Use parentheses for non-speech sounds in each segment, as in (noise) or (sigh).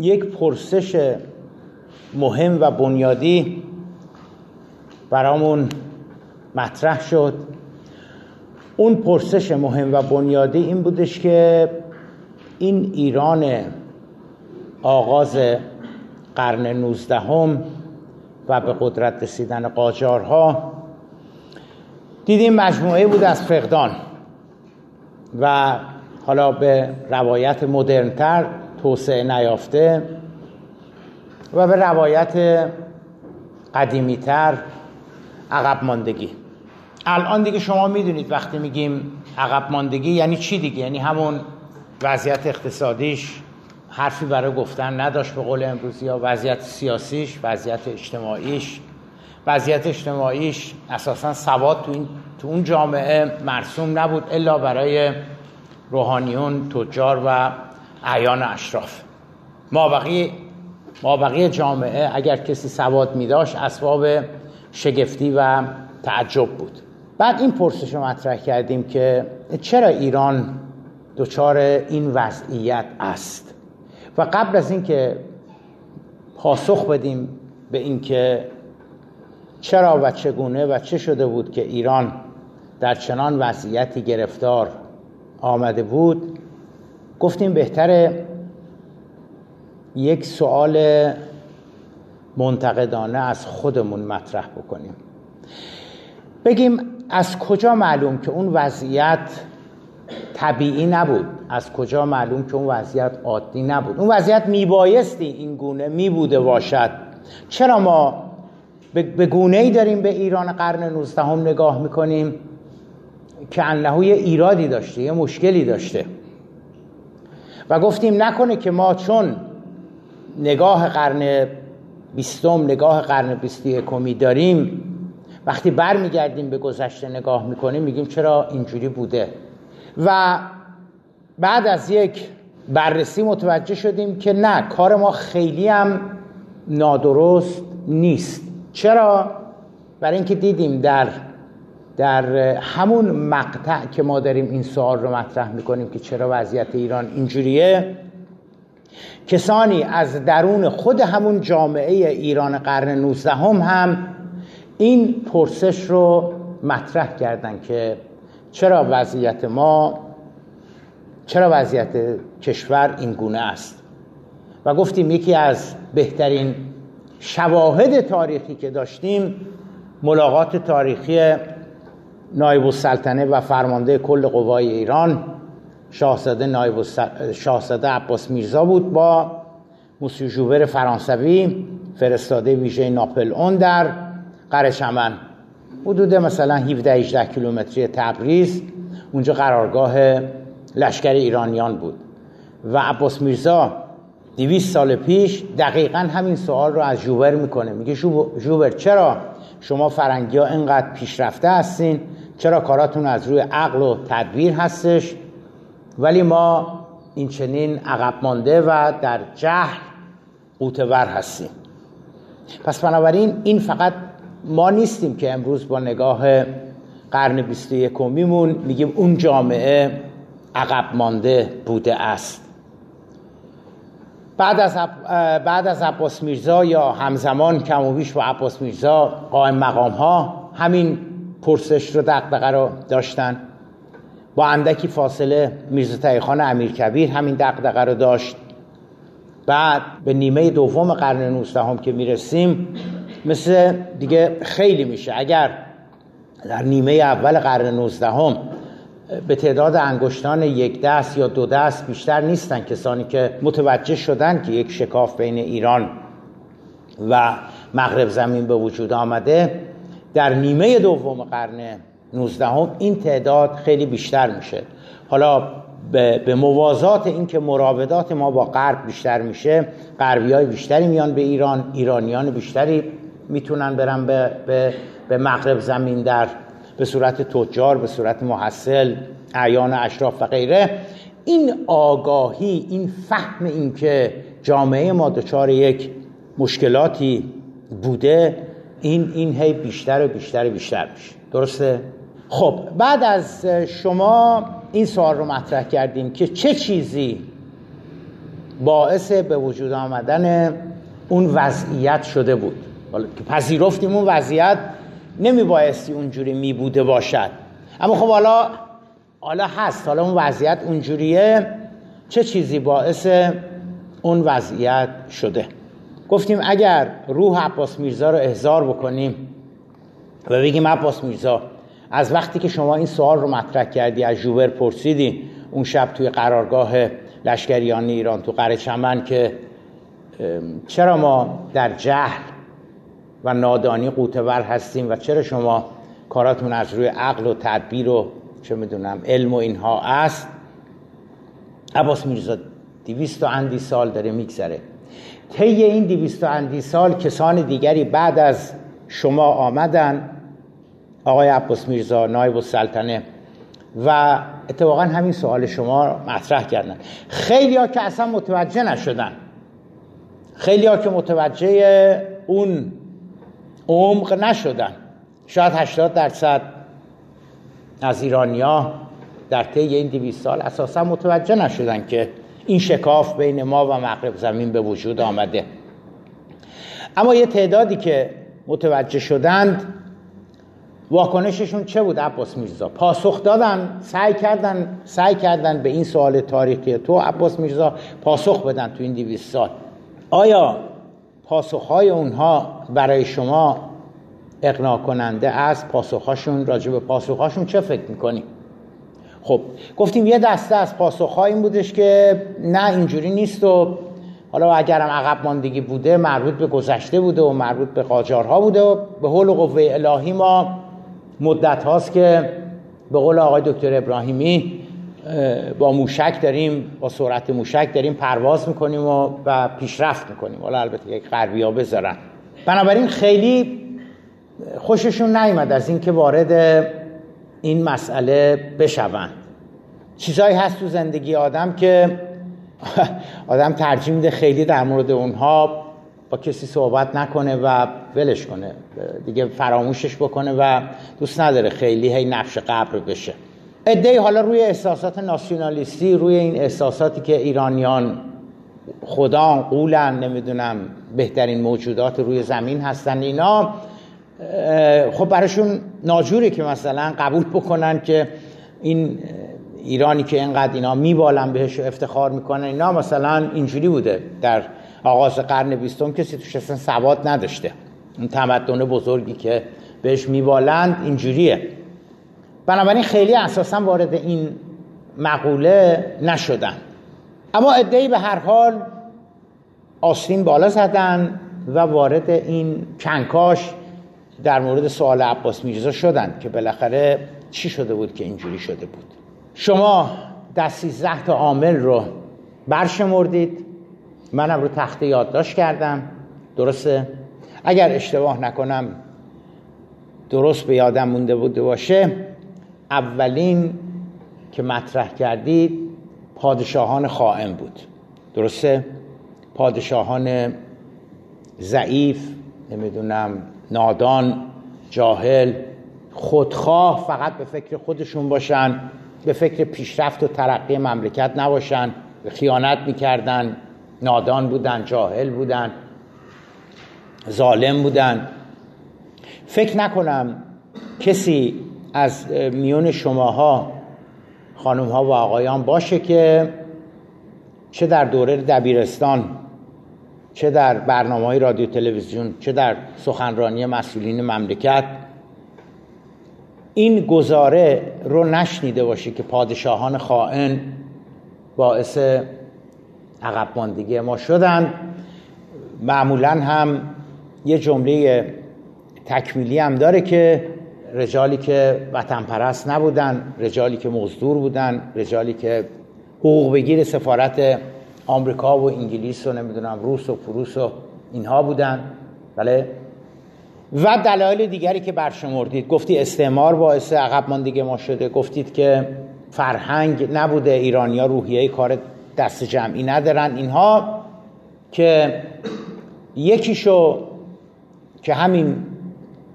یک پرسش مهم و بنیادی برامون مطرح شد. اون پرسش مهم و بنیادی این بودش که این ایران آغاز قرن نوزدهم و به قدرت رسیدن قاجارها دیدیم مجموعه بود از فقدان و حالا به روایت مدرنتر توسعه نیافته و به روایت قدیمیتر عقب ماندگی. الان دیگه شما می‌دونید وقتی میگیم عقب ماندگی یعنی چی دیگه؟ یعنی همون وضعیت اقتصادیش حرفی برای گفتن نداشت به قول امروزی ها. وضعیت سیاسیش وضعیت اجتماعیش. وضعیت اجتماعیش اساسا سواد تو, این، تو اون جامعه مرسوم نبود الا برای روحانیون تجار و اعیان اشراف. ما بقیه جامعه اگر کسی سواد می داشت اسباب شگفتی و تعجب بود. بعد این پرسش رو مطرح کردیم که چرا ایران دچار این وضعیت است؟ و قبل از اینکه پاسخ بدیم به اینکه چرا و چگونه و چه شده بود که ایران در چنان وضعیتی گرفتار آمده بود گفتیم بهتره یک سوال منتقدانه از خودمون مطرح بکنیم. بگیم از کجا معلوم که اون وضعیت طبیعی نبود؟ از کجا معلوم که اون وضعیت عادی نبود؟ اون وضعیت میبایستی این گونه میبوده باشد؟ چرا ما به گونه ای داریم به ایران قرن 19 هم نگاه می‌کنیم که انه یه ایرادی داشته یه مشکلی داشته؟ و گفتیم نکنه که ما چون نگاه قرن بیستم نگاه قرن بیستی یکمی داریم وقتی برمیگردیم به گذشته نگاه می‌کنیم میگیم چرا اینجوری بوده؟ و بعد از یک بررسی متوجه شدیم که نه کار ما خیلی هم نادرست نیست. چرا؟ برای اینکه دیدیم در در همون مقطع که ما داریم این سوال رو مطرح می‌کنیم که چرا وضعیت ایران اینجوریه کسانی از درون خود همون جامعه ایران قرن 19 هم, هم این پرسش رو مطرح کردن که چرا وضعیت ما چرا وضعیت کشور این گونه است. و گفتیم یکی از بهترین شواهد تاریخی که داشتیم ملاقات تاریخی نایب السلطنه و فرمانده کل قوای ایران شاهزاده نایب شاهزاده عباس میرزا بود با موسی جوبر فرانسوی فرستاده ویژه ناپل اون در قرشمن حدود مثلا 17 18 کیلومتری تبریز اونجا قرارگاه لشکر ایرانیان بود. و عباس میرزا 200 سال پیش دقیقا همین سوال رو از جوبر می‌کنه. میگه جوبر چرا شما فرنگی ها اینقدر پیشرفته هستین؟ چرا کاراتون از روی عقل و تدبیر هستش؟ ولی ما این چنین عقب مانده و در جهل قوتور هستیم. پس بنابراین این فقط ما نیستیم که امروز با نگاه قرن 21 میمون میگیم اون جامعه عقب مانده بوده است. بعد از بعد از عباس میرزا یا همزمان کم و بیش با عباس میرزا قائم مقام ها همین پرسش رو دقدقه رو داشتن. با اندکی فاصله میرزا تایخان امیر کبیر همین دقدقه رو داشت. بعد به نیمه دوم قرن 19 هم که می‌رسیم مثل دیگه خیلی میشه. اگر در نیمه اول قرن 19 هم به تعداد انگشتان یک دست یا دو دست بیشتر نیستن کسانی که متوجه شدن که یک شکاف بین ایران و مغرب زمین به وجود آمده در نیمه دوم قرن 19 هم این تعداد خیلی بیشتر میشه. حالا به موازات اینکه مراودات ما با غرب بیشتر میشه غربی های بیشتری میان به ایران ایرانیان بیشتری می‌تونن برن به, به, به مغرب زمین در به صورت تجار به صورت محصل اعیان اشراف و غیره. این آگاهی این فهم این که جامعه ما دچار یک مشکلاتی بوده این این هی بیشتر و بیشتر و بیشتر میشه. درسته؟ خب بعد از شما این سوال رو مطرح کردیم که چه چیزی باعث به وجود آمدن اون وضعیت شده بود؟ که پذیرفتیم اون وضعیت نمی بایستی اونجوری می بوده باشد. اما خب حالا حالا هست. حالا اون وضعیت اونجوریه. چه چیزی باعث اون وضعیت شده؟ گفتیم اگر روح عباس میرزا رو احضار بکنیم و بگیم عباس میرزا از وقتی که شما این سوال رو مطرح کردی از جوبر پرسیدی اون شب توی قرارگاه لشکریان ایران تو قره چمن که چرا ما در جهل و نادانی قوتور هستیم و چرا شما کاراتون از روی عقل و تدبیر و چه می‌دونم علم و اینها است؟ عباس میرزا دیویست و اندی سال داره میگذره. طی این دیویست اندی سال کسان دیگری بعد از شما آمدن آقای عباس میرزا نایب السلطنه و اتفاقا همین سوال شما مطرح کردن. خیلی ها که اصلا متوجه نشدن. خیلی ها که متوجه اون عمق نشدن. شاید 80 درصد از ایرانیا در طی این 200 سال اساسا متوجه نشدن که این شکاف بین ما و مغرب زمین به وجود آمده. اما یه تعدادی که متوجه شدند واکنششون چه بود عباس میرزا؟ پاسخ دادن سعی کردن سعی کردن به این سوال تاریخی تو عباس میرزا پاسخ بدن تو این 200 سال. آیا پاسخهای اونها برای شما اقناع کننده است؟ پاسخهاشون راجع به پاسخهاشون چه فکر می‌کنیم خب گفتیم یه دسته از پاسخها این بودش که نه اینجوری نیست و حالا اگرم عقب ماندگی بوده مربوط به گذشته بوده و مربوط به قاجارها بوده و به حول و قوه الهی ما مدت هاست که به قول آقای دکتر ابراهیمی با موشک داریم با سرعت موشک داریم پرواز می‌کنیم و, و پیشرفت می‌کنیم. حالا البته یک غربی ها بذارن. بنابراین خیلی خوششون نیومد از اینکه وارد این مسئله بشوند. چیزهایی هست تو زندگی آدم که (laughs) آدم ترجیح میده خیلی در مورد اونها با کسی صحبت نکنه و ولش کنه. دیگه فراموشش بکنه و دوست نداره خیلی هی نفش قبر بشه. ادهی حالا روی احساسات ناسیونالیستی روی این احساساتی که ایرانیان خدا قولن نمی‌دونم بهترین موجودات روی زمین هستن اینا خب براشون ناجوری که مثلا قبول بکنن که این ایرانی که اینقدر اینا میبالن بهش افتخار می‌کنن اینا مثلا اینجوری بوده در آغاز قرن بیستم کسی توش اصلا سواد نداشته. اون تمدن بزرگی که بهش میبالند اینجوریه. بنابراین خیلی اساسا وارد این مقوله نشدن. اما ادهی به هر حال آستین بالا زدن و وارد این کنکاش در مورد سوال عباس میرزا شدن که بالاخره چی شده بود که اینجوری شده بود. شما در سیزده تا عامل رو برشمردید. منم رو تخته یادداشت کردم. درسته؟ اگر اشتباه نکنم درست به یادم مونده بوده باشه اولین که مطرح کردید پادشاهان خائن بود. درسته؟ پادشاهان ضعیف نمی‌دونم نادان جاهل خودخواه فقط به فکر خودشون باشن به فکر پیشرفت و ترقی مملکت نباشن خیانت می‌کردن. نادان بودن جاهل بودن ظالم بودن. فکر نکنم کسی از میون شماها خانم ها و آقایان باشه که چه در دوره دبیرستان چه در برنامه های رادیو تلویزیون چه در سخنرانی مسئولین مملکت. این گزاره رو نشنیده باشه که پادشاهان خائن باعث عقب ماندگی ما شدن. معمولا هم یه جمله تکمیلی هم داره که رجالی که وطن پرست نبودن رجالی که مزدور بودن رجالی که حقوق بگیر سفارت آمریکا و انگلیس و نمی‌دونم روس و فروس و اینها بودن. بله. و دلایل دیگری که برشمردید. گفتی استعمار باعث عقب ماندگی ما شده. گفتید که فرهنگ نبوده. ایرانیا روحیه کار دست جمعی ندارن. اینها که یکیشو که همین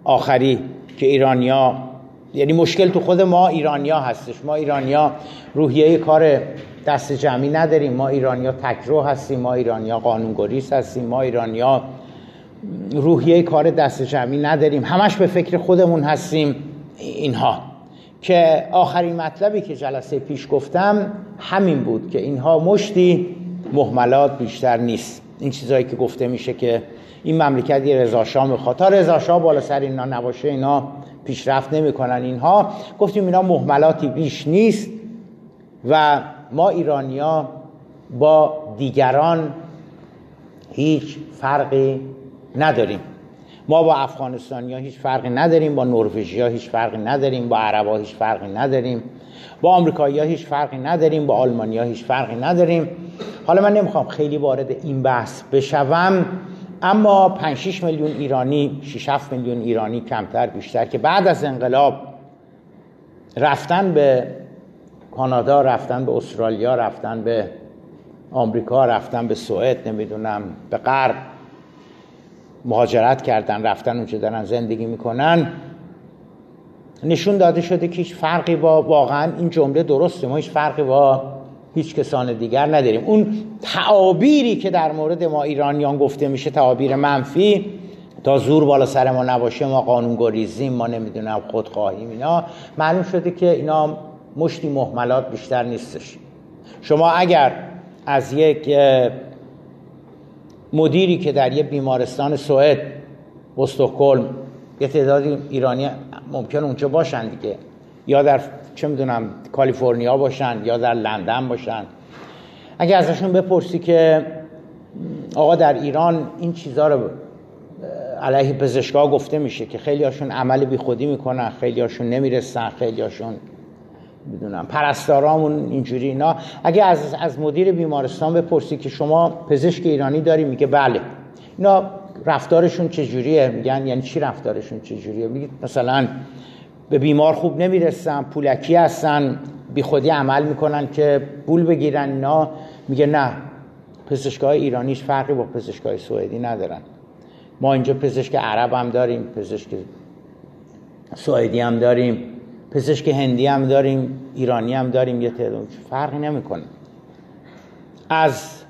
آخری که ایرانیا یعنی مشکل تو خود ما ایرانیا هستش. ما ایرانیا روحیه کار دست جمعی نداریم. ما ایرانیا تکرو هستیم ما ایرانیا قانونگریز هستیم ما ایرانیا روحیه کار دست جمعی نداریم. همش به فکر خودمون هستیم اینها. که آخرین مطلبی که جلسه پیش گفتم همین بود که اینها مشتی محملات بیشتر نیست. این چیزهایی که گفته میشه که این مملکت یه رضاشاه می‌خواد. تا رضاشاه بالا سر اینا نباشه اینا پیشرفت نمی‌کنن اینها. گفتیم اینا محملاتی بیش نیست و ما ایرانیا با دیگران هیچ فرقی نداریم. ما با افغانستانی ها هیچ فرقی نداریم با نروژی ها هیچ فرقی نداریم با عرب ها هیچ فرقی نداریم با آمریکایی ها هیچ فرقی نداریم با آلمانی ها هیچ فرقی نداریم. حالا من نمی‌خوام خیلی وارد این بحث بشوم اما 5 6 میلیون ایرانی 6 7 میلیون ایرانی کمتر بیشتر که بعد از انقلاب رفتن به کانادا رفتن به استرالیا رفتن به آمریکا رفتن به سوئد نمی‌دونم به غرب مهاجرت کردن رفتن اونجا دارن زندگی می‌کنن. نشون داده شده که هیچ فرقی با واقعا این جمله درسته. ما هیچ فرقی با هیچ کسان دیگر نداریم. اون تعابیری که در مورد ما ایرانیان گفته میشه تعابیر منفی تا زور بالا سر ما نباشه ما قانون گریزیم ما نمی‌دونم خودخواهیم اینا معلوم شده که اینا مشتی محملات بیشتر نیستش. شما اگر از یک مدیری که در یه بیمارستان سوئد استکهلم یه تعدادی ایرانی ممکن اونجا باشن دیگه. یا در چه می‌دونم کالیفرنیا باشن یا در لندن باشن. اگه ازشون بپرسی که آقا در ایران این چیزها رو علیه پزشکا گفته میشه که خیلی هاشون عمل بی خودی می‌کنن خیلی هاشون نمی‌رسن خیلی هاشون می‌دونم پرستارامون اینجوری اینا. اگه از, از مدیر بیمارستان بپرسی که شما پزشک ایرانی داری میگه بله. اینا رفتارشون چجوریه؟ میگن یعنی چی رفتارشون چجوریه؟ میگه مثلا به بیمار خوب نمی‌رسن پولکی هستن بی خودی عمل می‌کنن که پول بگیرن اینا. میگه نه پزشکای ایرانیش فرقی با پزشکای سوئدی ندارن. ما اینجا پزشک عرب هم داریم پزشک سوئدی هم داریم. پزشک هندی هم داریم ایرانی هم داریم یه تعداد. فرقی نمی‌کنه. از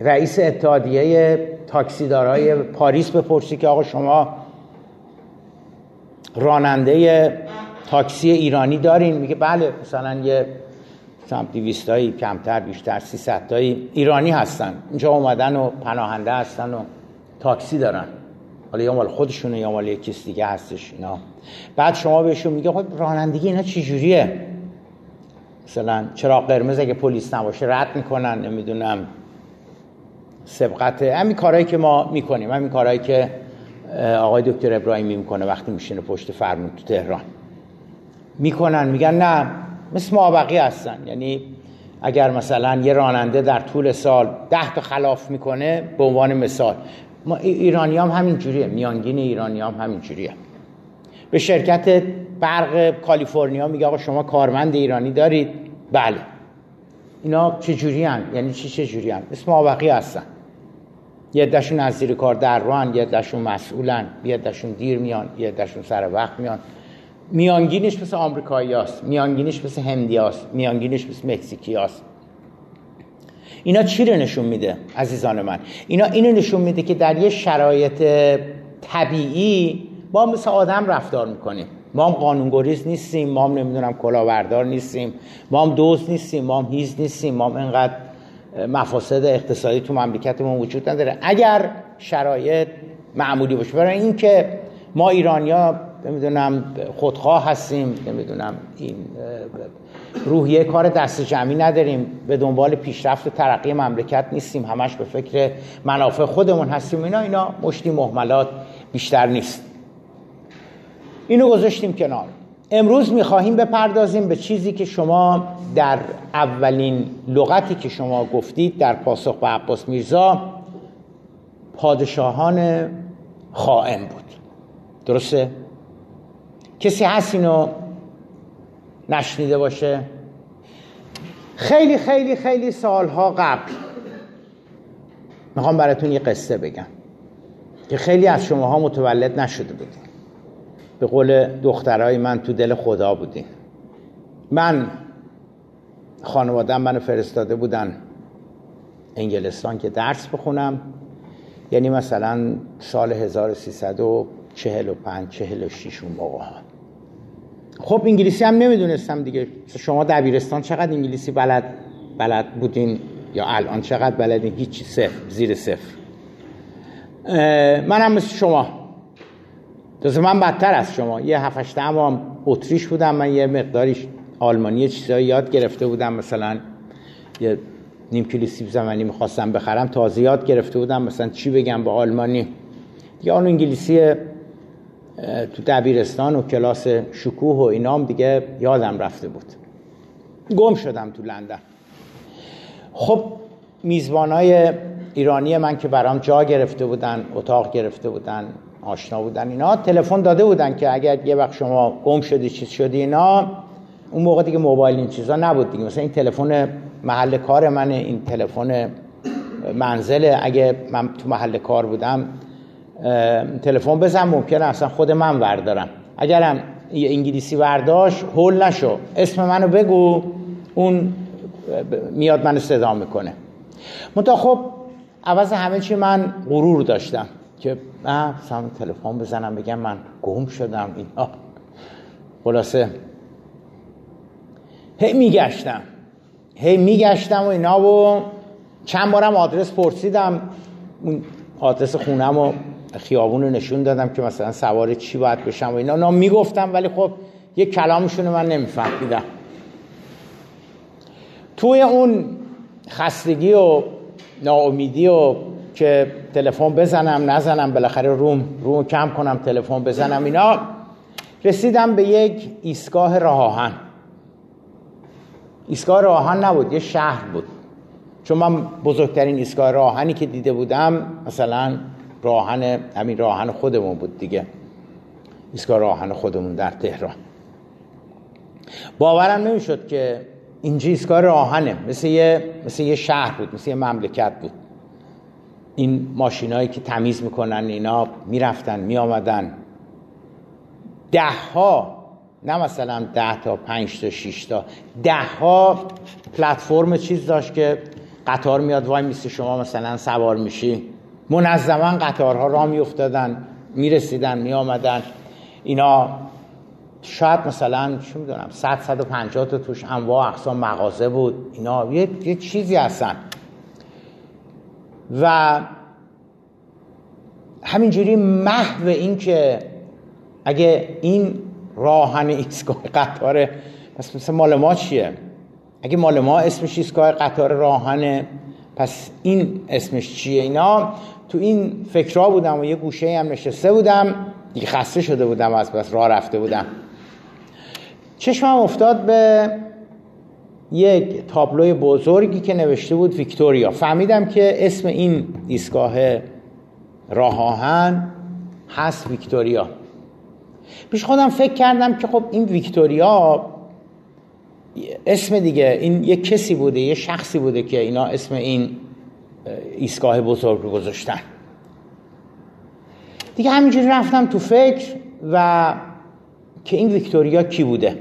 رئیس اتحادیه تاکسیدارای پاریس بپرسی که آقا شما راننده تاکسی ایرانی دارین. میگه بله مثلا یه سمت دیویستایی کمتر بیشتر سی تایی ایرانی هستن. اینجا اومدن و پناهنده هستن و تاکسی دارن. حالا یا مال خودشونه یا مال کس دیگه هستش اینا. بعد شما بهشون میگه خب رانندگی اینا چی جوریه؟ مثلا چراغ قرمز اگه پلیس نباشه رد می‌کنن نمی‌دونم. سبقت همین کارهایی که ما می‌کنیم همین کارهایی که آقای دکتر ابراهیمی می‌کنه وقتی میشینه پشت فرمون تو تهران. می‌کنن میگن نه مثل مابقی هستن. یعنی اگر مثلا یه راننده در طول سال ده تا خلاف می‌کنه به عنوان مثال. ما ایرانی هم همین جوریه. میانگین ایرانی هم همین جوریه. به شرکت برق کالیفرنیا میگه آقا شما کارمند ایرانی دارید. بله. اینا چه جوری هن؟ یعنی چی چه جوری هن؟ اسم آبقی هستن. یه دشون از زیر کار در روان یه دشون مسئولن یه دشون دیر میان یه دشون سر وقت میان. میانگینش مثل آمریکایی هست میانگینش مثل هندی هست میانگینش مثل مکزیکی هست اینا چی رو نشون میده عزیزان من؟ اینا اینو نشون میده که در یه شرایط طبیعی ما مثل آدم رفتار می‌کنیم. ما هم قانونگریز نیستیم ما هم نمی‌دونم کلاوردار نیستیم ما هم دوست نیستیم ما هم هیز نیستیم ما هم اینقدر مفاسد اقتصادی تو مملکتمون وجود نداره. اگر شرایط معمولی باشه برای اینکه ما ایرانیا نمی‌دونم خودخواه هستیم نمی‌دونم این روحیه کار دست جمعی نداریم به دنبال پیشرفت و ترقی مملکت نیستیم. همش به فکر منافع خودمون هستیم. اینا اینا مشتی محملات بیشتر نیست. اینو گذاشتیم کنار. امروز می‌خواهیم بپردازیم به چیزی که شما در اولین لغتی که شما گفتید در پاسخ به عباس میرزا پادشاهان خائن بود. درسته؟ کسی هست اینو نشنیده باشه. خیلی خیلی خیلی سالها قبل می‌خوام براتون یه قصه بگم که خیلی از شماها متولد نشده بودید به قول دخترای من تو دل خدا بودین من خانوادم منو فرستاده بودن انگلستان که درس بخونم. یعنی مثلا سال 1345 46 اون موقع ها. خب انگلیسی هم نمی‌دونستم دیگه. شما دبیرستان چقدر انگلیسی بلد بلد بودین یا الان چقدر بلدین هیچی صفر زیر صفر. من هم مثل شما. دوست من بدتر از شما. یه هفتشته هم اتریش بودم. من یه مقداریش آلمانی چیزایی یاد گرفته بودم. مثلا یه نیم کیلو سیب زمینی می‌خواستم بخرم تازه یاد گرفته بودم. مثلا چی بگم به آلمانی؟ دیگه آن انگلیسی تو دبیرستان و کلاس شکوه و اینام دیگه یادم رفته بود. گم شدم تو لندن. خب میزبانای ایرانی من که برام جا گرفته بودن اتاق گرفته بودن آشنا بودن اینا تلفن داده بودن که اگر یه وقت شما گم شدی چیز شدی اینا اون موقع دیگه موبایل این چیزا نبود دیگه. مثلا این تلفن محل کار منه این تلفن منزل اگه من تو محل کار بودم تلفن بزن ممکنه اصلا خود من وردارم. اگرم یه انگلیسی ورداش هول نشو. اسم منو بگو اون میاد منو صدا می‌کنه. منتها خب عوض همه چی من غرور داشتم که من تلفن بزنم بگم من گم شدم اینا. خلاصه. هی میگشتم. هی میگشتم و اینا و چند بارم آدرس پرسیدم. اون آدرس خونم و خیابون رو نشون دادم که مثلا سوار چی باید بشم و اینا. نام می‌گفتم ولی خب یه کلامشون من نمیفهمیدم. توی اون خستگی و ناامیدی و که تلفن بزنم نزنم بالاخره روم روم کم کنم تلفن بزنم اینا رسیدم به یک ایستگاه راه ایستگاه راهن نبود یه شهر بود. چون من بزرگترین ایستگاه راهنی که دیده بودم مثلا راهن همین راهن خودمون بود دیگه. ایستگاه راهن خودمون در تهران. باورم نمی‌شد که اینجا ایستگاه راهنه. مثل یه, مثل یه شهر بود مثل یه مملکت بود. این ماشینایی که تمیز می‌کنن اینا می‌رفتن میآمدن. ده ها نه مثلا ده تا پنج تا شیش تا ده ها پلتفرم چیز داشت که قطار میاد وای میسی شما مثلا سوار میشی. منظما قطارها را میافتادن می‌رسیدن میآمدن. اینا شاید مثلا چه می‌دونم 100 150 تا توش انواع اقسام مغازه بود. اینا یه, یه چیزی هستن. و همینجوری محو این که اگه این راهن ایستگاه قطار پس مثل مال ما چیه؟ اگه مال ما اسمش ایستگاه قطار راهنه پس این اسمش چیه؟ اینا تو این فکرها بودم و یه گوشه هم نشسته بودم. دیگه خسته شده بودم از بس راه رفته بودم. چشمم افتاد به یک تابلوی بزرگی که نوشته بود ویکتوریا. فهمیدم که اسم این ایستگاه راه آهن هست ویکتوریا. پیش خودم فکر کردم که خب این ویکتوریا اسم دیگه این یه کسی بوده یه شخصی بوده که اینا اسم این ایستگاه بزرگ رو گذاشتن. دیگه همینجوری رفتم تو فکر و که این ویکتوریا کی بوده.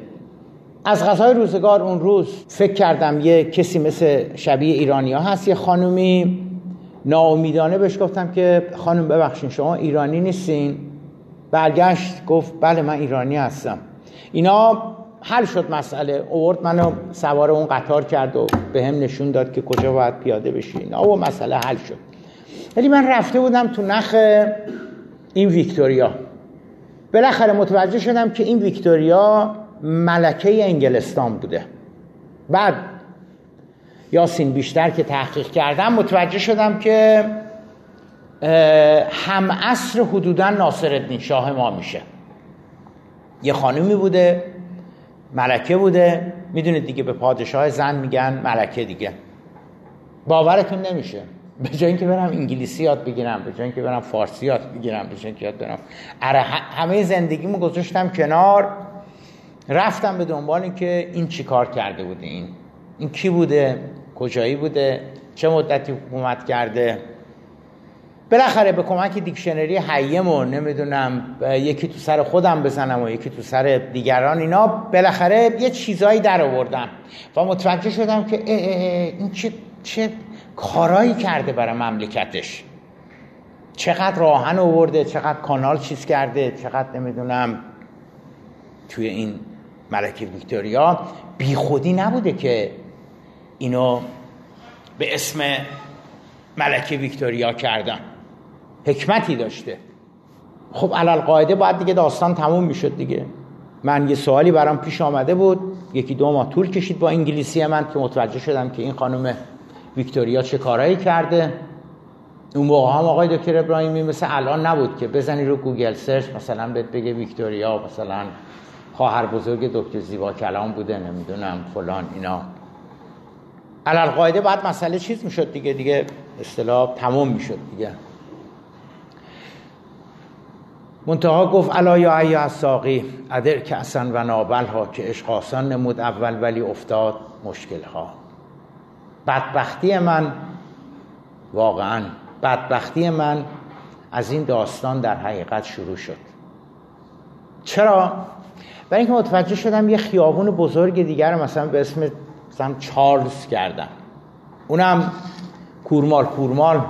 از غذای روزگار اون روز فکر کردم یه کسی مثل شبیه ایرانی ها هست یه خانومی ناامیدانه بهش گفتم که خانم ببخشین شما ایرانی نیستین؟ برگشت گفت بله من ایرانی هستم. اینا حل شد مسئله. اوورد منو سوار اون قطار کرد و به هم نشون داد که کجا باید پیاده بشی. اینا و مسئله حل شد. ولی من رفته بودم تو نخ این ویکتوریا. بالاخره متوجه شدم که این ویکتوریا ملکه انگلستان بوده. بعد یاسین بیشتر که تحقیق کردم متوجه شدم که هم اصر حدودا ناصر شاه ما میشه. یه خانمی بوده. ملکه بوده. می‌دونید دیگه به پادشاه زن میگن ملکه دیگه. باورتون نمیشه. به جای اینکه برم انگلیسی یاد بگیرم به جای اینکه برم فارسی یاد بگیرم به جای اینکه یاد برم. همه زندگیمو گذاشتم کنار. رفتم به دنبال اینکه این چی کار کرده بوده این؟ این کی بوده؟ کجایی بوده؟ چه مدتی حکومت کرده؟ بالاخره به کمک دیکشنری حیم و نمی‌دونم یکی تو سر خودم بزنم و یکی تو سر دیگران اینا بالاخره یه چیزایی در آوردم و متوجه شدم که این چه, چه کارایی کرده برای مملکتش. چقدر راهن آورده چقدر کانال چیز کرده چقدر نمی‌دونم توی این ملکه ویکتوریا. بیخودی نبوده که اینو به اسم ملکه ویکتوریا کردن. حکمتی داشته. خب علی‌القاعده باید دیگه داستان تموم می‌شد دیگه. من یه سوالی برام پیش آمده بود. یکی دو ماه طول کشید با انگلیسی من که متوجه شدم که این خانم ویکتوریا چه کارایی کرده. اون موقع هم آقای دکتر ابراهیمی مثل الان نبود که بزنی رو Google search مثلا بهت بگه ویکتوریا مثلا خواهر بزرگ دکتر زیبا کلام بوده نمی‌دونم فلان اینا. علال قاعده بعد مسئله چیز می‌شد دیگه دیگه اصطلاح تموم می‌شد دیگه. منتها گفت الا یا ای ساقی ادر اصلا و نابل ها که عشق نمود اول ولی افتاد مشکل ها بدبختی من واقعا بدبختی من از این داستان در حقیقت شروع شد. چرا؟ برای اینکه متوجه شدم یه خیابون بزرگ دیگر مثلا به اسم مثلا چارلز کردم اونم کورمال کورمال.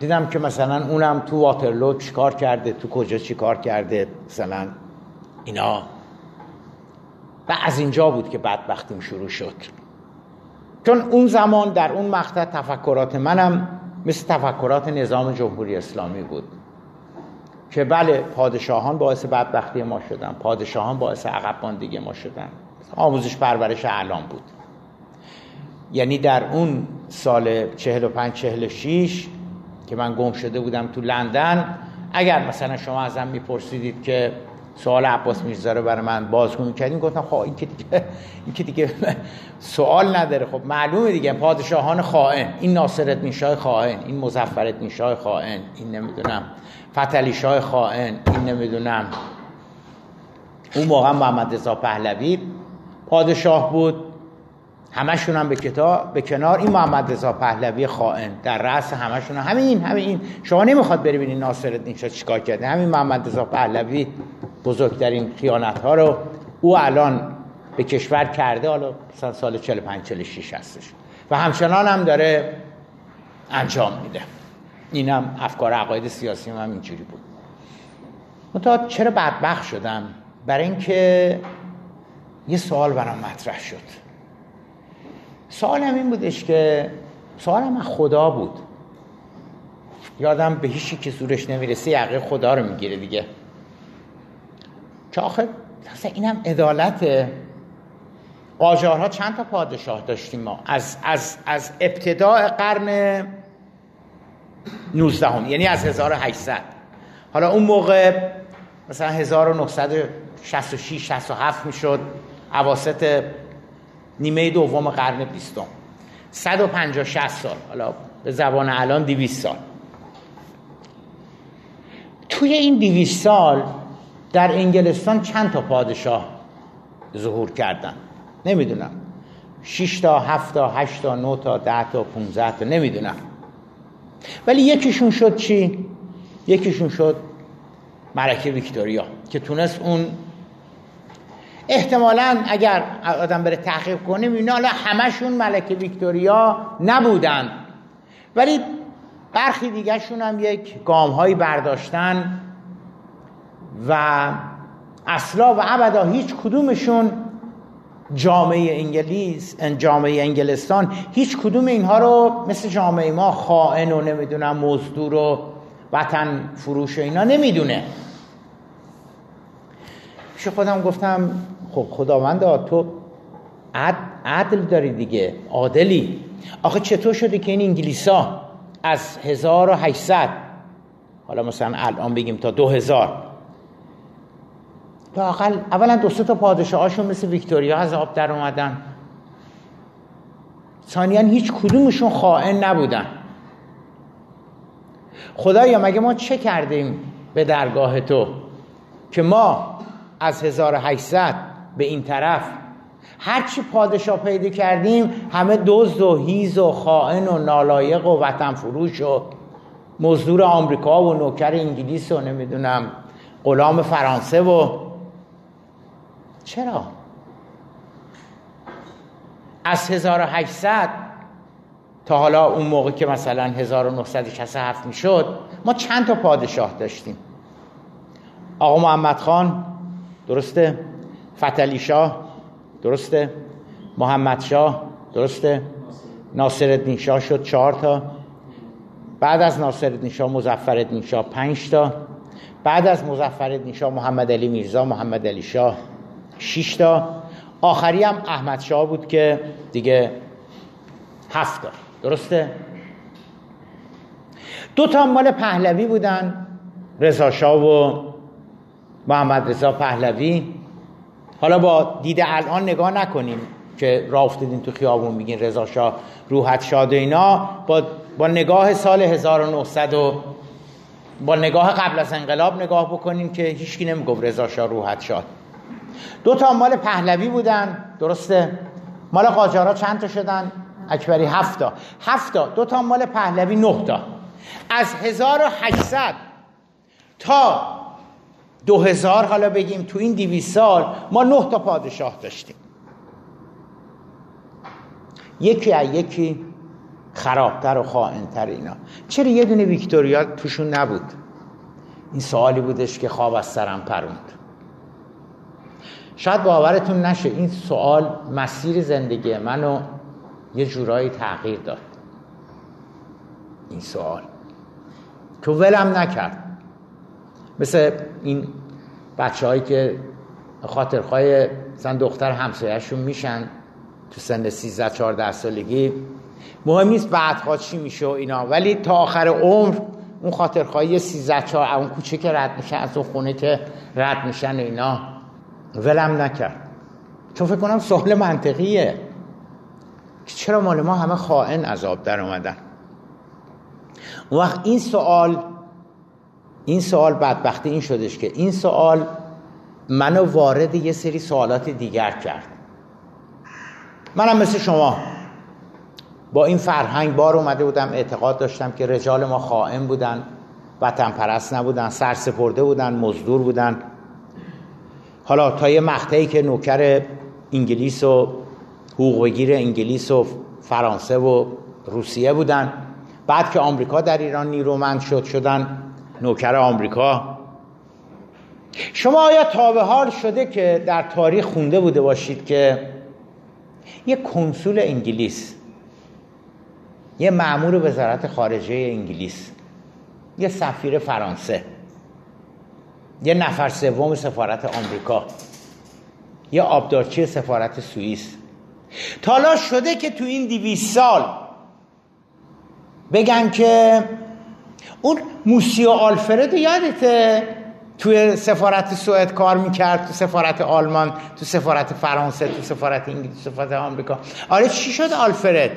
دیدم که مثلا اونم تو واترلو چیکار کرده تو کجا چیکار کرده مثلا اینا. و از اینجا بود که بدبختیم شروع شد. چون اون زمان در اون مقطع تفکرات منم مثل تفکرات نظام جمهوری اسلامی بود. که بله پادشاهان باعث بدبختی ما شدن پادشاهان باعث عقب ماندگی ما شدن. آموزش پرورش اعلام بود. یعنی در اون سال 45 46 که من گم شده بودم تو لندن. اگر مثلا شما ازم میپرسیدید که سوال عباس میرزا رو برای من بازگو می‌کردیم گفتم خب این که دیگه این که دیگه سوال نداره. خب معلومه دیگه پادشاهان خائن. این ناصرت نیشای خائن این مظفرت نیشای خائن این نمی‌دونم فتلی شاه خائن این نمی‌دونم. اون موقع محمد رضا پهلوی پادشاه بود. همشون هم به کتاب به کنار. این محمد رضا پهلوی خائن. در رأس همشون همین همین. شما نمی‌خواد بری ببینید ناصرالدین شاه چیکار کرده. همین محمد رضا پهلوی بزرگترین خیانت ها رو او الان به کشور کرده. حالا مثلا سال 45 46 هستش. و همچنان هم داره انجام میده. اینم افکار عقاید سیاسی هم اینجوری بود. منتها چرا بدبخت شدم؟ برای اینکه یه سوال برام مطرح شد. سوالم این بودش که سوالم از خدا بود. یادم به هیچی که زورش نمی‌رسه یقه خدا رو می‌گیره دیگه. که آخه اینم عدالت قاجارها چند تا پادشاه داشتیم ما؟ از, از, از ابتداع قرن 19 هم. یعنی از 1800 حالا اون موقع مثلا 1966 67 می‌شد عواسط نیمه دوم قرن بیستم. 150 60 سال. حالا به زبان الان 200 سال. توی این 200 سال در انگلستان چند تا پادشاه ظهور کردن؟ نمی‌دونم. 6 تا 7 تا 8 تا 9 تا 10 تا 15 تا. نمی‌دونم. ولی یکیشون شد چی؟ یکیشون شد ملکه ویکتوریا که تونست اون احتمالا اگر آدم بره تحقیق کنه می‌بینه حالا همشون ملکه ویکتوریا نبودن. ولی برخی دیگرشون هم یک گام هایی برداشتن و اصلا و ابدا هیچ کدومشون جامعه انگلیس جامعه انگلستان هیچ کدوم اینها رو مثل جامعه ما خائن و نمی‌دونم مزدور و وطن فروش و اینا نمی‌دونه. پیش خودم گفتم خب خداوند تو عدل داری دیگه عادلی. آخه چطور شده که این انگلیسا از 1800 حالا مثلا الان بگیم تا 2000 لاقل اولا دو تا پادشاهاشون مثل ویکتوریا از آب در اومدن. ثانیا هیچ کدومشون خائن نبودن. خدایا مگه ما چه کردیم به درگاه تو؟ که ما از 1800 به این طرف. هرچی پادشاه پیدا کردیم همه دزد و هیز و خائن و نالایق و وطن فروش و مزدور آمریکا و نوکر انگلیس و نمی‌دونم غلام فرانسه و چرا؟ از 1800 تا حالا اون موقع که مثلا 1967 می‌شد ما چند تا پادشاه داشتیم؟ آقا محمد خان درسته؟ فتلی شاه درسته؟ محمد شاه درسته؟ ناصر شاه شد چهار تا. بعد از ناصر شاه مزفر شاه پنج تا. بعد از مزفر شاه محمد علی میرزا محمد علی شاه شش تا. آخری هم احمد شاه بود که دیگه هفت تا. درسته؟ دو تا مال پهلوی بودن رضا شاه و محمد رضا پهلوی. حالا با دید الان نگاه نکنیم که راه افتادین تو خیابون میگین رضا شاه روحت شاد و اینا. با, با نگاه سال 1900 و با نگاه قبل از انقلاب نگاه بکنیم که هیچکی نمی‌گفت رضا شاه روحت شاد. دو تا مال پهلوی بودن درسته؟ مال قاجارا چند تا شدن؟ اکبری هفتا هفتا دو تا مال پهلوی نه تا. از 1800 تا 2000 حالا بگیم تو این 200 سال ما نه تا پادشاه داشتیم. یکی از یکی خرابتر و خائنتر اینا. چرا یه دونه ویکتوریا توشون نبود؟ این سوالی بودش که خواب از سرم پروند. شاید باورتون نشه این سوال مسیر زندگی منو یه جورایی تغییر داد. این سوال. که ولم نکرد. مثل این بچه هایی که خاطرخواه مثلا دختر همسایهشون میشن تو سن 13 14 سالگی. مهم نیست بعدها چی میشه و اینا ولی تا آخر عمر اون خاطرخواهی 13 14 اون کوچه که رد میشن از اون خونه که رد میشن اینا ولم نکرد. چون فکر کنم سوال منطقیه. که چرا مال ما همه خائن عذاب در اومدن؟ اون وقت این سوال این سوال بدبختی این شدش که این سوال منو وارد یه سری سوالات دیگر کرد. منم مثل شما با این فرهنگ بار اومده بودم اعتقاد داشتم که رجال ما خائن بودن وطن پرست نبودن سرسپرده بودن مزدور بودن. حالا تا یه مقطعی که نوکر انگلیس و حقوقگیر انگلیس و فرانسه و روسیه بودن بعد که آمریکا در ایران نیرومند شد شدن نوکر آمریکا. شما آیا تا به حال شده که در تاریخ خونده بوده باشید که یه کنسول انگلیس یه معمور وزارت خارجه انگلیس یه سفیر فرانسه یه نفر سوم سفارت آمریکا یه آبدارچی سفارت سوئیس. تالا شده که تو این دیویس سال بگن که اون موسیو آلفرد یادته؟ توی سفارت سوئد کار می‌کرد تو سفارت آلمان تو سفارت فرانسه تو سفارت انگلیس تو سفارت آمریکا. آره چی شد آلفرد؟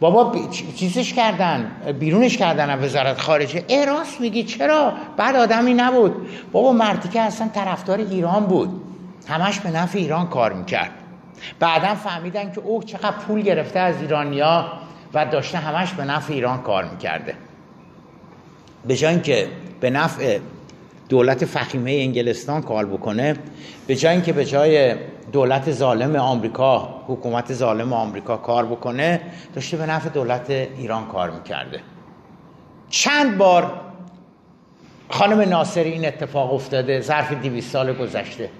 بابا چیزش کردن بیرونش کردن از وزارت خارجه. ای راست میگی چرا؟ بعد آدمی نبود. بابا مردی که اصلا طرفدار ایران بود. همش به نفع ایران کار می‌کرد. بعدا فهمیدن که اوه چقدر پول گرفته از ایرانیا و داشته همش به نفع ایران کار می‌کرده. به جای اینکه به نفع دولت فخیمه انگلستان کار بکنه به جای اینکه به جای دولت ظالم آمریکا حکومت ظالم آمریکا کار بکنه داشته به نفع دولت ایران کار می‌کرده. چند بار خانم ناصری این اتفاق افتاده ظرف دیویس سال گذشته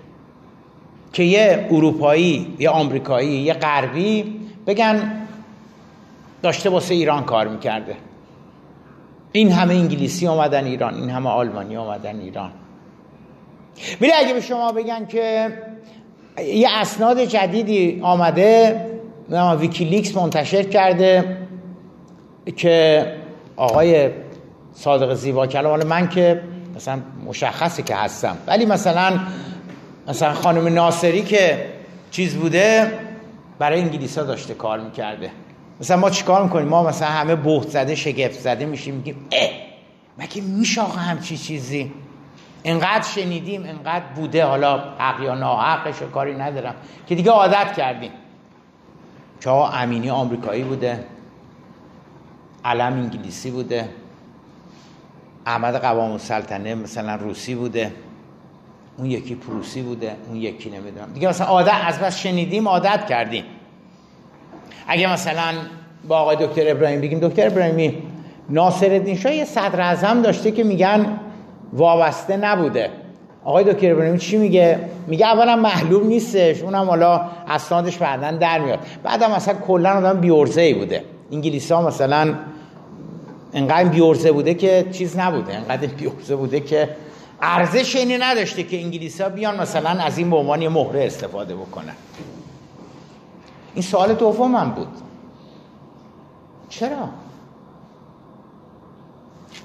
که یه اروپایی یه آمریکایی یه غربی بگن داشته واسه ایران کار می‌کرده. این همه انگلیسی آمدن ایران این همه آلمانی آمدن ایران. ولی اگه به شما بگن که یه اسناد جدیدی آمده ویکیلیکس منتشر کرده که آقای صادق زیبا کلام من که مثلا مشخصه که هستم ولی مثلا مثلا خانم ناصری که چیز بوده برای انگلیس ها داشته کار می‌کرده. مثلا ما چیکار می‌کنیم؟ ما مثلا همه بهت زده شگفت زده میشیم میگیم اه! مگه میشه آقا همچی چیزی؟ انقدر شنیدیم انقدر بوده. حالا حق یا ناحقش کاری ندارم. که دیگه عادت کردیم. چه امینی آمریکایی بوده. علم انگلیسی بوده. احمد قوام السلطنه مثلا روسی بوده. اون یکی پروسی بوده. اون یکی نمی‌دونم. دیگه مثلا عادت از بس شنیدیم عادت کردیم. اگه مثلا با آقای دکتر ابراهیم بگیم دکتر ابراهیمی ناصر الدین شاه یه صدر اعظم داشته که میگن وابسته نبوده. آقای دکتر ابراهیمی چی میگه؟ میگه اولا معلوم نیستش اونم حالا اسنادش بعدا در میاد. بعدم مثلا کلا آدم بیورزه ای بوده. انگلیس ها مثلا انقدر بیورزه بوده که چیز نبوده. انقدر بیورزه بوده که ارزش اینی نداشته که انگلیس بیان مثلا از این به عنوان مهره استفاده بکنن. این سوال دومم بود. چرا؟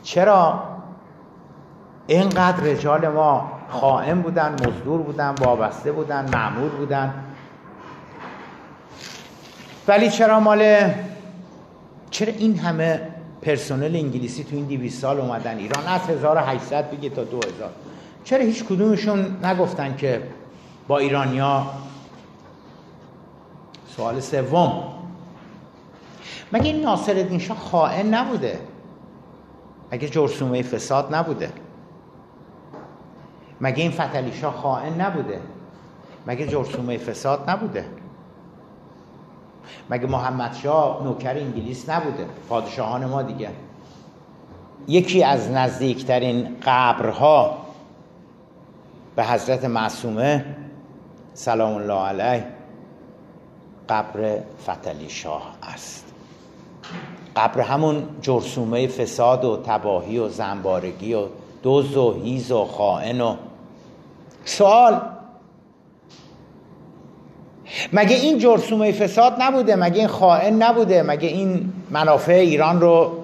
چرا اینقدر رجال ما خائن بودن مزدور بودن وابسته بودن معمول بودن؟ ولی چرا مال چرا این همه پرسنل انگلیسی تو این 200 سال اومدن؟ ایران از 1800 بگه تا 2000 چرا هیچ کدومشون نگفتن که با ایرانیا سوال سوم. مگه این ناصر شاه خائن نبوده؟ مگه جرسومه فساد نبوده؟ مگه این فتلی شاه خائن نبوده؟ مگه جرسومه فساد نبوده؟ مگه محمد شاه نوکر انگلیس نبوده؟ پادشاهان ما دیگه. یکی از نزدیکترین قبرها به حضرت معصومه سلام الله علیه قبر فتلی شاه است. قبر همون جرسومه فساد و تباهی و زنبارگی و دوز و هیز و خائن و سوال. مگه این جرسومه فساد نبوده؟ مگه این خائن نبوده؟ مگه این منافع ایران رو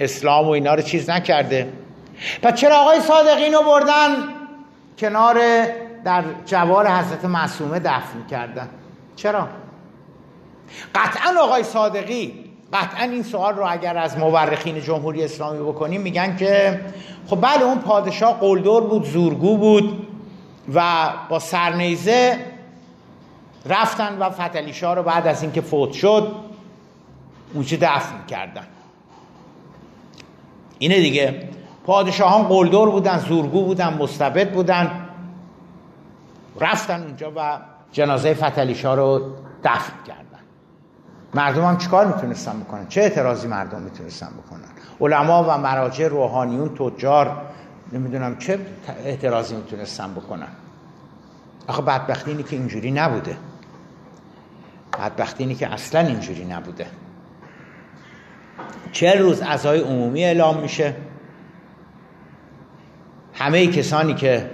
اسلام و اینا رو چیز نکرده؟ پس چرا آقای صادقین رو بردن کنار در جوار حضرت معصومه دفن کردن؟ چرا؟ قطعا آقای صادقی قطعا این سوال رو اگر از مورخین جمهوری اسلامی بکنیم میگن که خب بله اون پادشاه قلدر بود زورگو بود و با سرنیزه رفتن و فتلی رو بعد از اینکه فوت شد اونجا دفن کردن اینه دیگه. پادشاهان قلدر بودن زورگو بودن مستبد بودن رفتن اونجا و جنازه فتلی رو دفن کردن. مردم هم چیکار می‌تونستن بکنن؟ چه اعتراضی مردم می‌تونستن بکنن؟ علما و مراجع روحانیون تجار نمی‌دونم چه اعتراضی می‌تونستن بکنن؟ آخه بدبختی اینی که اینجوری نبوده. بدبختی اینی که اصلا اینجوری نبوده. چه روز ازای عمومی اعلام میشه. همه کسانی که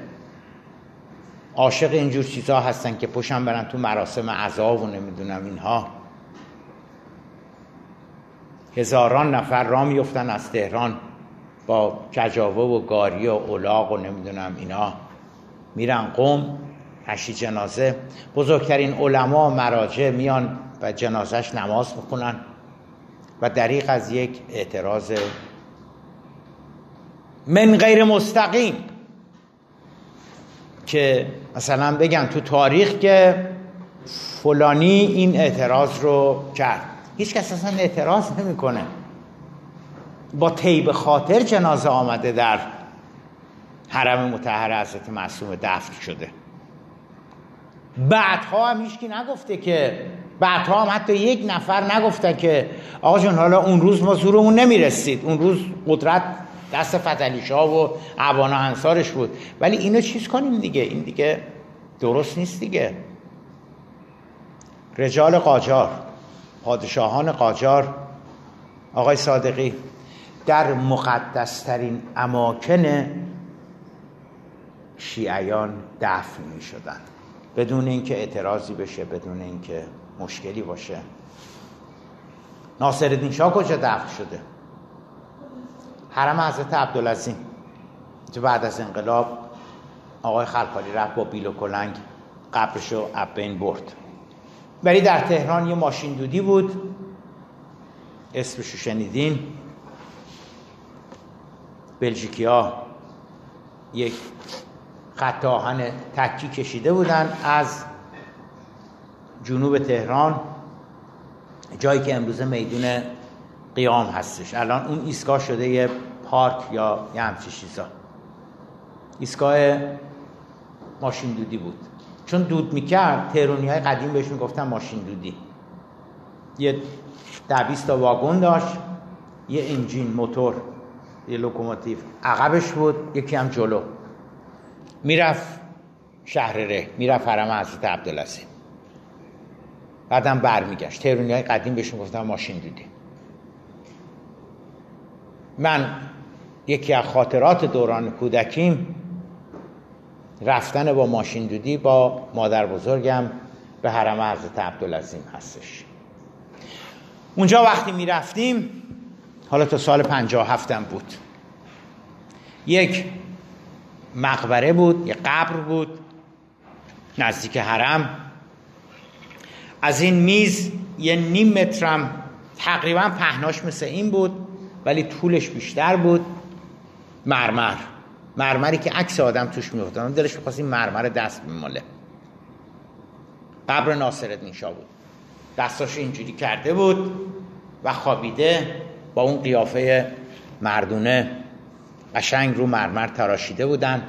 عاشق اینجور چیزها هستن که پشن برن تو مراسم عزا و نمی‌دونم اینها. هزاران نفر را میفتن از تهران با کجاوه و گاری و اولاغ و نمی‌دونم اینا. میرن قوم هشی جنازه. بزرگترین علما مراجع میان و جنازش نماز می‌کنن و دریق از یک اعتراض. من غیر مستقیم. که مثلا بگن تو تاریخ که فلانی این اعتراض رو کرد. هیچ کس اصلا اعتراض نمی‌کنه. با طیب خاطر جنازه آمده در حرم متحر حضرت معصوم دفن شده. بعدها هم هیچکی نگفته که بعدها هم حتی یک نفر نگفته که آقا جون حالا اون روز ما زورمون نمی‌رسید. اون روز قدرت دست فتلی و عوان انصارش بود. ولی اینو چیز کنیم دیگه. این دیگه درست نیست دیگه. رجال قاجار. پادشاهان قاجار آقای صادقی در مقدسترین اماکن شیعیان دفن می شدن بدون اینکه اعتراضی بشه بدون اینکه مشکلی باشه. ناصر الدین شاه کجا دفن شده؟ حرم حضرت عبدالعظیم. که بعد از انقلاب آقای خلخالی رفت با بیل و کلنگ قبرشو بین برد. ولی در تهران یه ماشین دودی بود. اسمشو شنیدین. بلژیکی ها یک خط آهن تکی کشیده بودن از جنوب تهران. جایی که امروزه میدون قیام هستش. الان اون ایستگاه شده یه پارک یا یه همچی چیزا. ایستگاه ماشین دودی بود. چون دود می‌کرد تهرونی های قدیم بهش می‌گفتن ماشین دودی. یه دویست تا واگن داشت یه انجین موتور یه لوکوموتیو. عقبش بود یکی هم جلو. می‌رفت شهر ره می‌رفت حرم حضرت عبدالعظیم. بعدم برمیگشت. تهرونی های قدیم بهش می‌گفتن ماشین دودی. من یکی از خاطرات دوران کودکیم رفتن با ماشین دودی با مادر بزرگم به حرم حضرت عبدالعظیم هستش. اونجا وقتی می‌رفتیم حالا تا سال پنجاه هفتم بود. یک مقبره بود یک قبر بود نزدیک حرم. از این میز یه نیم مترم تقریبا پهناش مثل این بود ولی طولش بیشتر بود. مرمر. مرمری که عکس آدم توش میفتاد دلش می‌خواست این مرمر دست میماله قبر ناصرالدین شاه بود. دستاش اینجوری کرده بود و خوابیده با اون قیافه مردونه قشنگ رو مرمر تراشیده بودن.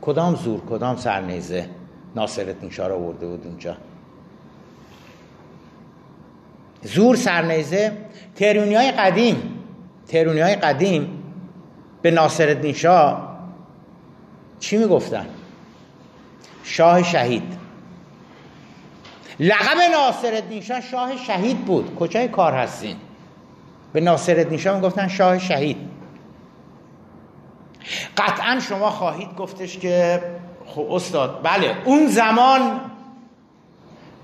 کدام زور کدام سرنیزه ناصرالدین شاه رو آورده بود اونجا؟ زور سرنیزه ترونی های قدیم ترونی های قدیم به ناصر شاه چی می‌گفتن؟ شاه شهید. لقب ناصر شاه شاه شهید بود. کجای کار هستین؟ به ناصر شاه می‌گفتن شاه شهید. قطعا شما خواهید گفتش که خب استاد بله اون زمان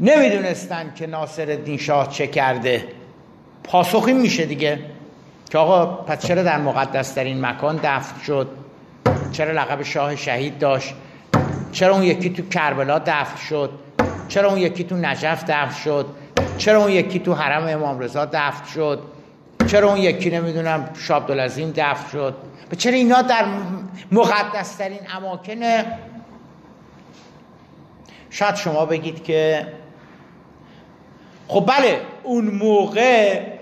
نمی‌دونستن که ناصر شاه چه کرده. پاسخی میشه دیگه. که آقا پس چرا در مقدس در این مکان دفن شد؟ چرا لقب شاه شهید داشت؟ چرا اون یکی تو کربلا دفن شد؟ چرا اون یکی تو نجف دفن شد؟ چرا اون یکی تو حرم امام رضا دفن شد؟ چرا اون یکی نمی‌دونم شاه عبدالعظیم دفن شد؟ چرا اینا در مقدس ترین اماکن؟ شاید شما بگید که خب بله اون موقع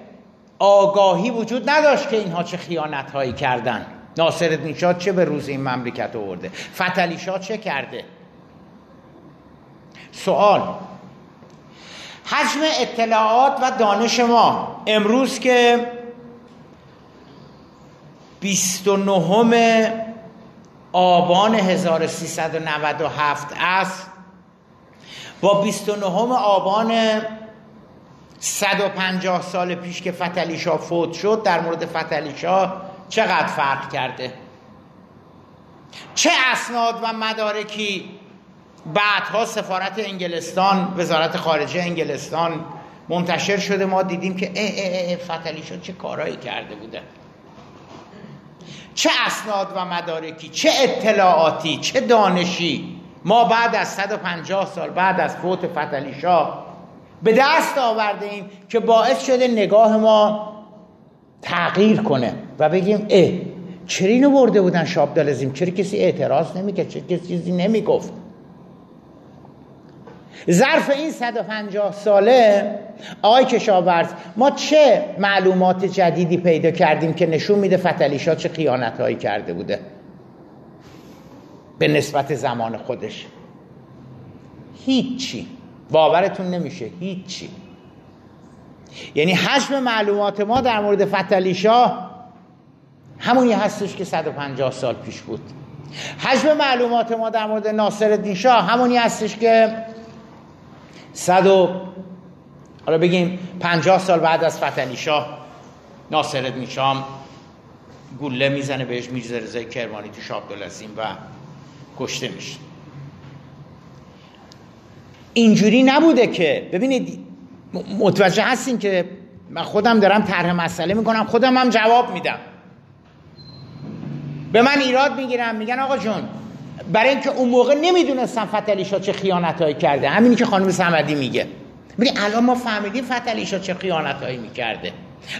آگاهی وجود نداشت که اینها چه خیانت هایی کردن. ناصر شاه چه به روز این مملکت آورده؟ فتلی شاه چه کرده؟ سوال. حجم اطلاعات و دانش ما امروز که 29 آبان 1397 است با 29 آبان 150 سال پیش که فتلیشا فوت شد در مورد فتلیشا چقدر فرق کرده؟ چه اسناد و مدارکی؟ بعدها سفارت انگلستان وزارت خارجه انگلستان منتشر شده. ما دیدیم که اه اه اه فتلیشا چه کارهایی کرده بوده؟ چه اسناد و مدارکی؟ چه اطلاعاتی؟ چه دانشی؟ ما بعد از 150 سال بعد از فوت فتلیشا به دست آورده ایم که باعث شده نگاه ما تغییر کنه و بگیم اه چرا اینو برده بودن شاب دلزیم چرا کسی اعتراض نمی‌کرد؟ چرا کسی چیزی نمی‌گفت؟ ظرف این 150 ساله آقای کشاورز ما چه معلومات جدیدی پیدا کردیم که نشون میده فتلیشا چه خیانت هایی کرده بوده؟ به نسبت زمان خودش. هیچی. باورتون نمیشه. هیچی. یعنی حجم معلومات ما در مورد فتلی شاه همونی هستش که 150 سال پیش بود. حجم معلومات ما در مورد ناصر شاه همونی هستش که 100 و حالا بگیم 50 سال بعد از فتلی شاه ناصر شاه گله می‌زنه بهش میرزه رضای کرمانی تو شاه و کشته میشه. اینجوری نبوده که ببینید متوجه هستین که من خودم دارم طرح مسئله می‌کنم خودم هم جواب میدم. به من ایراد می‌گیرم میگن آقا جون برای اینکه اون موقع نمی‌دونستم فتلی شاه چه خیانتهایی کرده. همینی که خانم سمدی میگه. ببین الان ما فهمیدیم فتلی شاه چه خیانتهایی می‌کرده.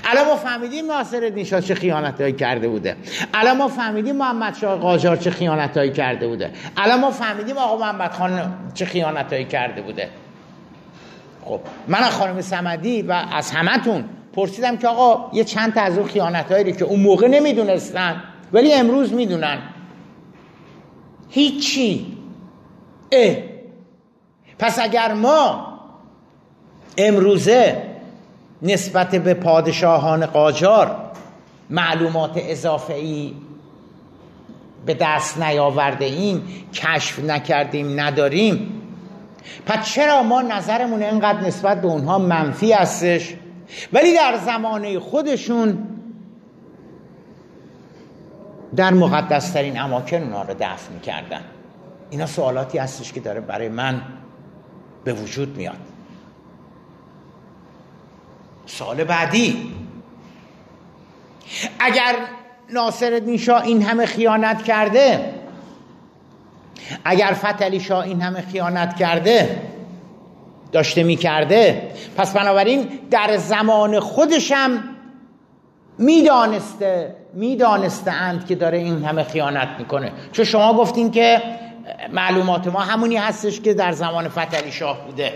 الان ما فهمیدیم ناصر شاه چه خیانتهایی کرده بوده. الان ما فهمیدیم محمد شاه قاجار چه خیانتهایی کرده بوده. الان ما فهمیدیم آقا محمد خان چه خیانتهایی کرده بوده. خب من از خانم سمدی و از همتون پرسیدم که آقا یه چند تا از اون خیانت هایی که اون موقع نمی‌دونستن ولی امروز می‌دونن. هیچی. اه. پس اگر ما امروزه نسبت به پادشاهان قاجار معلومات اضافه ای به دست نیاورده ایم کشف نکردیم نداریم. پس چرا ما نظرمون اینقدر نسبت به اونها منفی هستش؟ ولی در زمانه خودشون در مقدسترین اماکن اونها رو دفن می‌کردن. اینا سوالاتی هستش که داره برای من به وجود میاد. سال بعدی. اگر ناصر شاه این همه خیانت کرده اگر فتلی شاه این همه خیانت کرده داشته می‌کرده پس بنابراین در زمان خودشم می‌دانسته می‌دانسته اند که داره این همه خیانت می‌کنه. چون شما گفتین که معلومات ما همونی هستش که در زمان فتلی شاه بوده.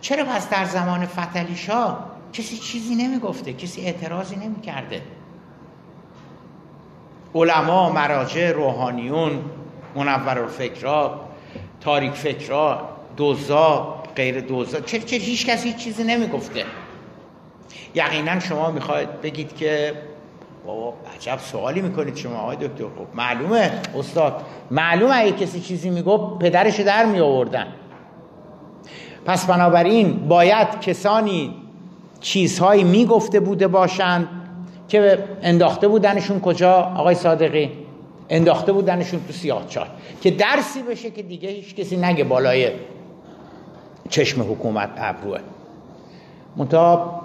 چرا پس در زمان فتلی شاه کسی چیزی نمی‌گفته کسی اعتراضی نمی‌کرده؟ علما مراجع روحانیون منور الفکرا تاریک فکرا دوزا غیر دوزا چه چه هیچ کسی چیزی نمی‌گفته؟ یقینا شما می‌خواید بگید که بابا عجب سوالی می‌کنید شما آقای دکتر. خب معلومه استاد. معلومه اگه کسی چیزی می‌گفت پدرش در می آوردن پس بنابراین باید کسانی چیزهایی می‌گفته بوده باشند که انداخته بودنشون کجا؟ آقای صادقی انداخته بودنشون تو سیاه چار که درسی بشه که دیگه هیچ کسی نگه بالای چشم حکومت ابروه. منتها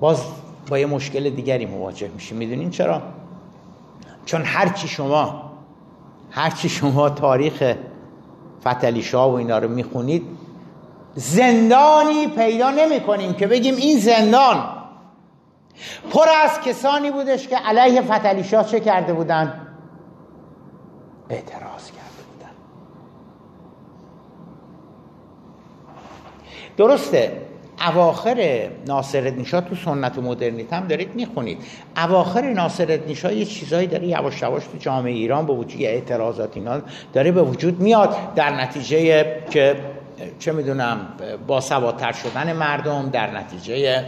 باز با یه مشکل دیگری مواجه میشیم. می‌دونین چرا؟ چون هرچی شما هرچی شما تاریخ فتلی شاه و اینا رو می‌خونید زندانی پیدا نمی کنیم که بگیم این زندان پر از کسانی بودش که علیه فتلی شاه چه کرده بودن؟ اعتراض کرده بودن. درسته اواخر ناصر شاه تو سنت و مدرنیت هم دارید می‌خونید. اواخر ناصر شاه یه چیزایی داره یواش یواش تو جامعه ایران به وجود اعتراضات اینا داره به وجود میاد در نتیجه که چه می‌دونم با سوادتر شدن مردم در نتیجه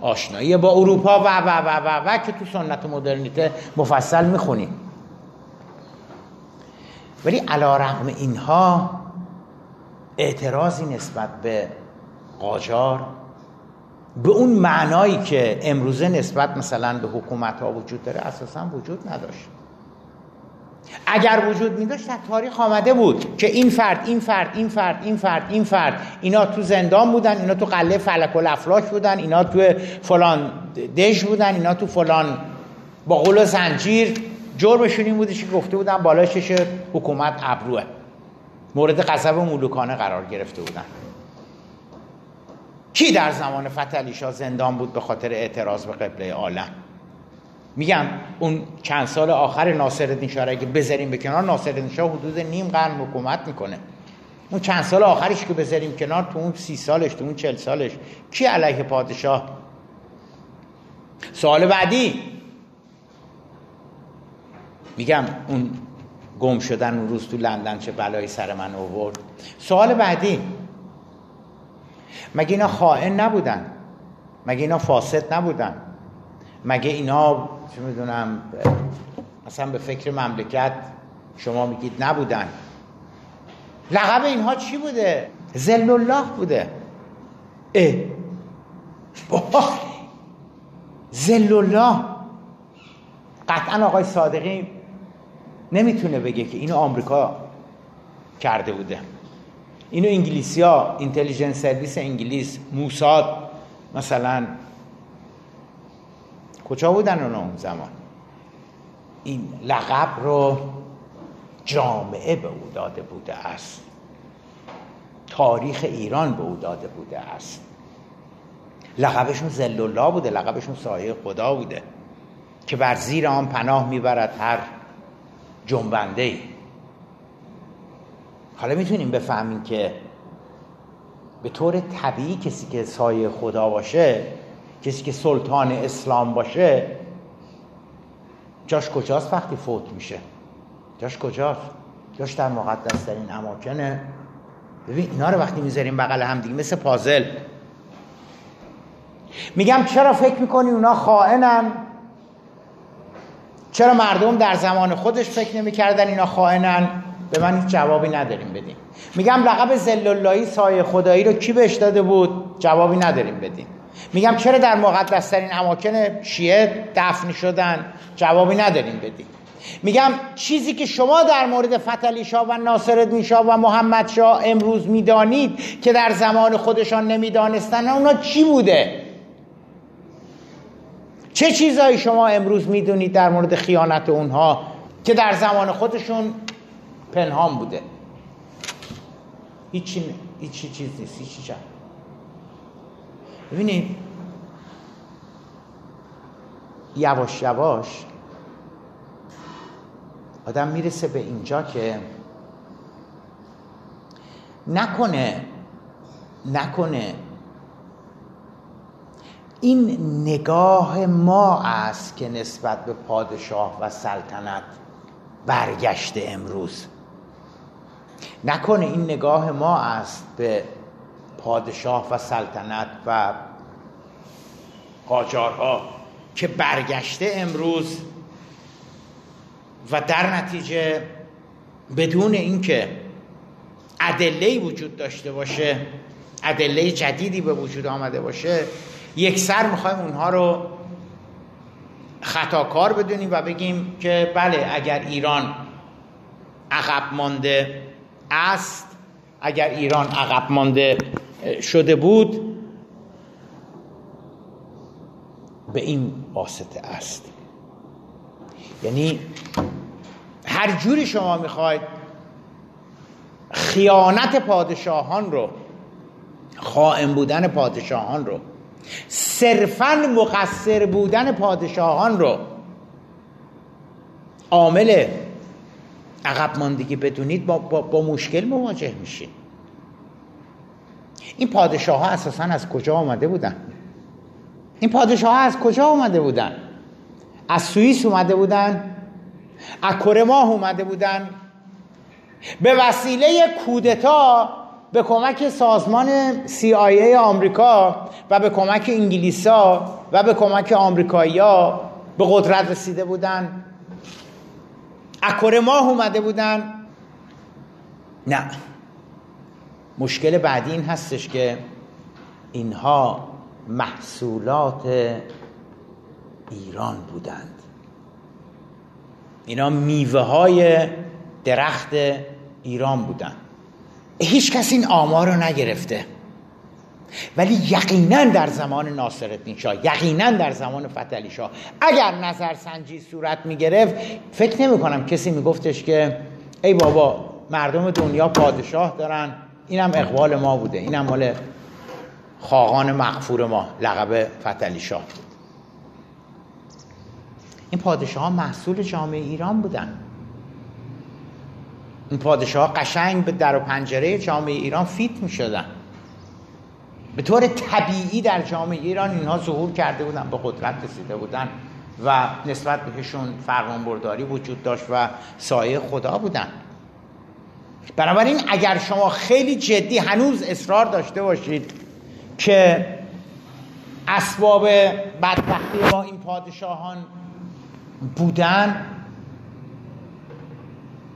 آشنایی با اروپا و و و و و, که تو سنت مدرنیته مفصل می‌خونیم ولی علا رقم اینها اعتراضی نسبت به قاجار به اون معنایی که امروزه نسبت مثلا به حکومت ها وجود داره اساسا وجود نداشت. اگر وجود می داشت در تاریخ آمده بود که این فرد این فرد این فرد این فرد این فرد اینا تو زندان بودن اینا تو قله فلک الافلاک بودن اینا تو فلان دژ بودن اینا تو فلان با قول زنجیر جرمشون این بودش که گفته بودن بالای شش حکومت ابروه. مورد قصب مولوکانه قرار گرفته بودن. کی در زمان فتلی زندان بود به خاطر اعتراض به قبله عالم؟ میگم اون چند سال آخر ناصر شاه که بذاریم به کنار ناصر شاه حدود نیم قرن حکومت می‌کنه. اون چند سال آخرش که بذاریم کنار تو اون سی سالش تو اون چل سالش کی علیه پادشاه؟ سوال بعدی. میگم اون گم شدن اون روز تو لندن چه بلایی سر من آورد. سوال بعدی. مگه اینا خائن نبودن؟ مگه اینا فاسد نبودن؟ مگه اینا چه می‌دونم مثلا به فکر مملکت شما میگید نبودن. لقب اینها چی بوده؟ زل الله بوده. اه. زل الله قطعا آقای صادقی نمی‌تونه بگه که اینو آمریکا کرده بوده. اینو انگلیسی ها اینتلیجنس سرویس انگلیس موساد مثلا کجا بودن اونا اون زمان؟ این لقب رو جامعه به او داده بوده است. تاریخ ایران به او داده بوده است. لقبشون زل الله بوده لقبشون سایه خدا بوده که بر زیر آن پناه می‌برد هر جنبنده ای حالا می‌تونیم بفهمیم که به طور طبیعی کسی که سایه خدا باشه کسی که سلطان اسلام باشه جاش کجاست وقتی فوت میشه؟ جاش کجاست؟ جاش در مقدس در این اماکنه. ببین اینا رو وقتی می‌ذاریم بغل هم دیگه مثل پازل. میگم چرا فکر می‌کنی اونا خائنن؟ چرا مردم در زمان خودش فکر نمی‌کردن اینا خائنن؟ به من هیچ جوابی نداریم بدیم میگم لقب زلاللهی سایه خدایی رو کی بهش داده بود؟ جوابی نداریم بدیم میگم چرا در مقدسترین اماکن شیعه دفن شدن؟ جوابی نداریم بدیم. میگم چیزی که شما در مورد فتلی شاه و ناصرالدین شاه و محمد شاه امروز می‌دانید که در زمان خودشان نمی‌دانستن اونا چی بوده؟ چه چیزهایی شما امروز می‌دونید در مورد خیانت اونها که در زمان خودشون پنهان بوده؟ هیچی هیچی چیز نیست هیچی ببینید یواش یواش آدم می‌رسه به اینجا که نکنه نکنه این نگاه ما است که نسبت به پادشاه و سلطنت برگشته امروز. نکنه این نگاه ما است به پادشاه و سلطنت و قاجارها که برگشته امروز و در نتیجه بدون اینکه ادله وجود داشته باشه ادله جدیدی به وجود آمده باشه یک سر می‌خوایم اونها رو خطاکار بدونیم و بگیم که بله اگر ایران عقب مانده است اگر ایران عقب مانده شده بود به این واسطه است. یعنی هر جوری شما می‌خواید خیانت پادشاهان رو خائن بودن پادشاهان رو صرفا مقصر بودن پادشاهان رو عامل عقب ماندگی بدونید با, با, با مشکل مواجه میشین. این پادشاه ها اساسا از کجا آمده بودن؟ این پادشاه ها از کجا آمده بودن؟ از سوئیس اومده بودن؟ از کره ماه اومده بودن؟ به وسیله کودتا به کمک سازمان CIA آمریکا و به کمک انگلیسا و به کمک آمریکایی‌ها به قدرت رسیده بودن؟ اکور ماه اومده بودن؟ نه. مشکل بعدی این هستش که اینها محصولات ایران بودند. اینا میوه های درخت ایران بودند. هیچ کس این آمار رو نگرفته. ولی یقینا در زمان ناصرالدین شاه یقینا در زمان فتلی شاه اگر نظر سنجی صورت می گرفت فکر نمی کنم کسی می گفتش که ای بابا مردم دنیا پادشاه دارن. اینم اقبال ما بوده. اینم مال خاقان مغفور ما لقب فتلی شاه. این پادشاه ها محصول جامعه ایران بودن. این پادشاه قشنگ به در و پنجره جامعه ایران فیت می شدن به طور طبیعی در جامعه ایران اینها ظهور کرده بودن به قدرت رسیده بودن و نسبت بهشون فرمانبرداری وجود داشت و سایه خدا بودن. بنابراین اگر شما خیلی جدی هنوز اصرار داشته باشید که اسباب بدبختی ما این پادشاهان بودن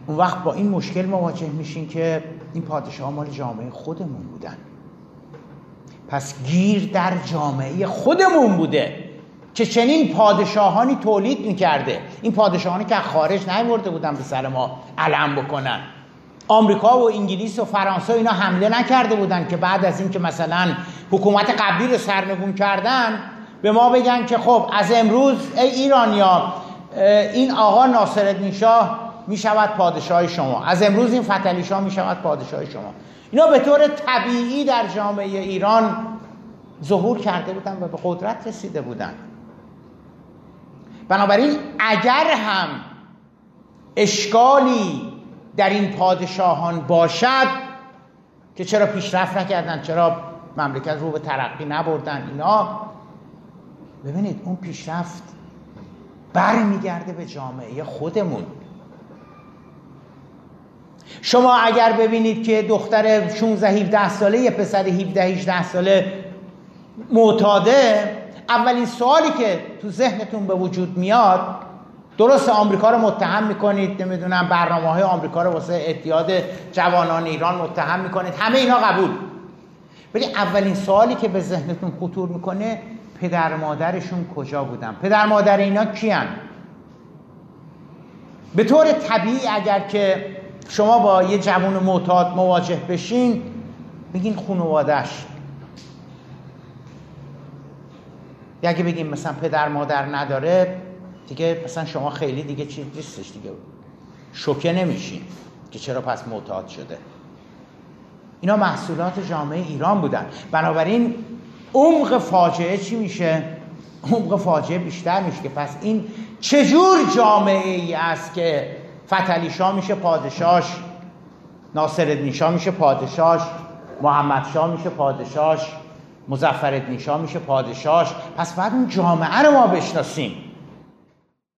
اون وقت با این مشکل مواجه میشین که این پادشاه مال جامعه خودمون بودن. پس گیر در جامعه خودمون بوده که چنین پادشاهانی تولید می‌کرده. این پادشاهانی که خارج نیورده بودن به سر ما علم بکنن. آمریکا و انگلیس و فرانسه اینا حمله نکرده بودن که بعد از اینکه مثلا حکومت قبلی رو سرنگون کردن به ما بگن که خب از امروز ای ایرانیا این آقا ناصرالدین شاه می شود پادشاه شما. از امروز این فتلی شاه می شود پادشاه شما. اینا به طور طبیعی در جامعه ایران ظهور کرده بودن و به قدرت رسیده بودن. بنابراین اگر هم اشکالی در این پادشاهان باشد که چرا پیشرفت نکردن؟ چرا مملکت رو به ترقی نبردن؟ اینا؟ ببینید اون پیشرفت برمیگرده به جامعه خودمون. شما اگر ببینید که دختر 16 17 ساله یه پسر 17 18 ساله معتاده اولین سوالی که تو ذهنتون به وجود میاد درست آمریکا رو متهم می‌کنید نمی‌دونم برنامه های آمریکا رو واسه اتحاد جوانان ایران متهم می‌کنید. همه اینا قبول. ولی اولین سوالی که به ذهنتون خطور می‌کنه پدر مادرشون کجا بودن؟ پدر مادر اینا کیان؟ به طور طبیعی اگر که شما با یه جوان معتاد مواجه بشین بگین خانوادش اگه بگیم مثلا پدر مادر نداره دیگه مثلا شما خیلی دیگه چیز نیستش دیگه. شوکه نمیشین که چرا پس معتاد شده. اینا محصولات جامعه ایران بودن. بنابراین عمق فاجعه چی میشه؟ عمق فاجعه بیشتر میشه که پس این چجور جامعه ای است که فتلی شاه میشه پادشاش ناصر میشه پادشاش محمد شاه میشه پادشاش مزفر میشه پادشاش پس باید اون جامعه رو ما بشناسیم.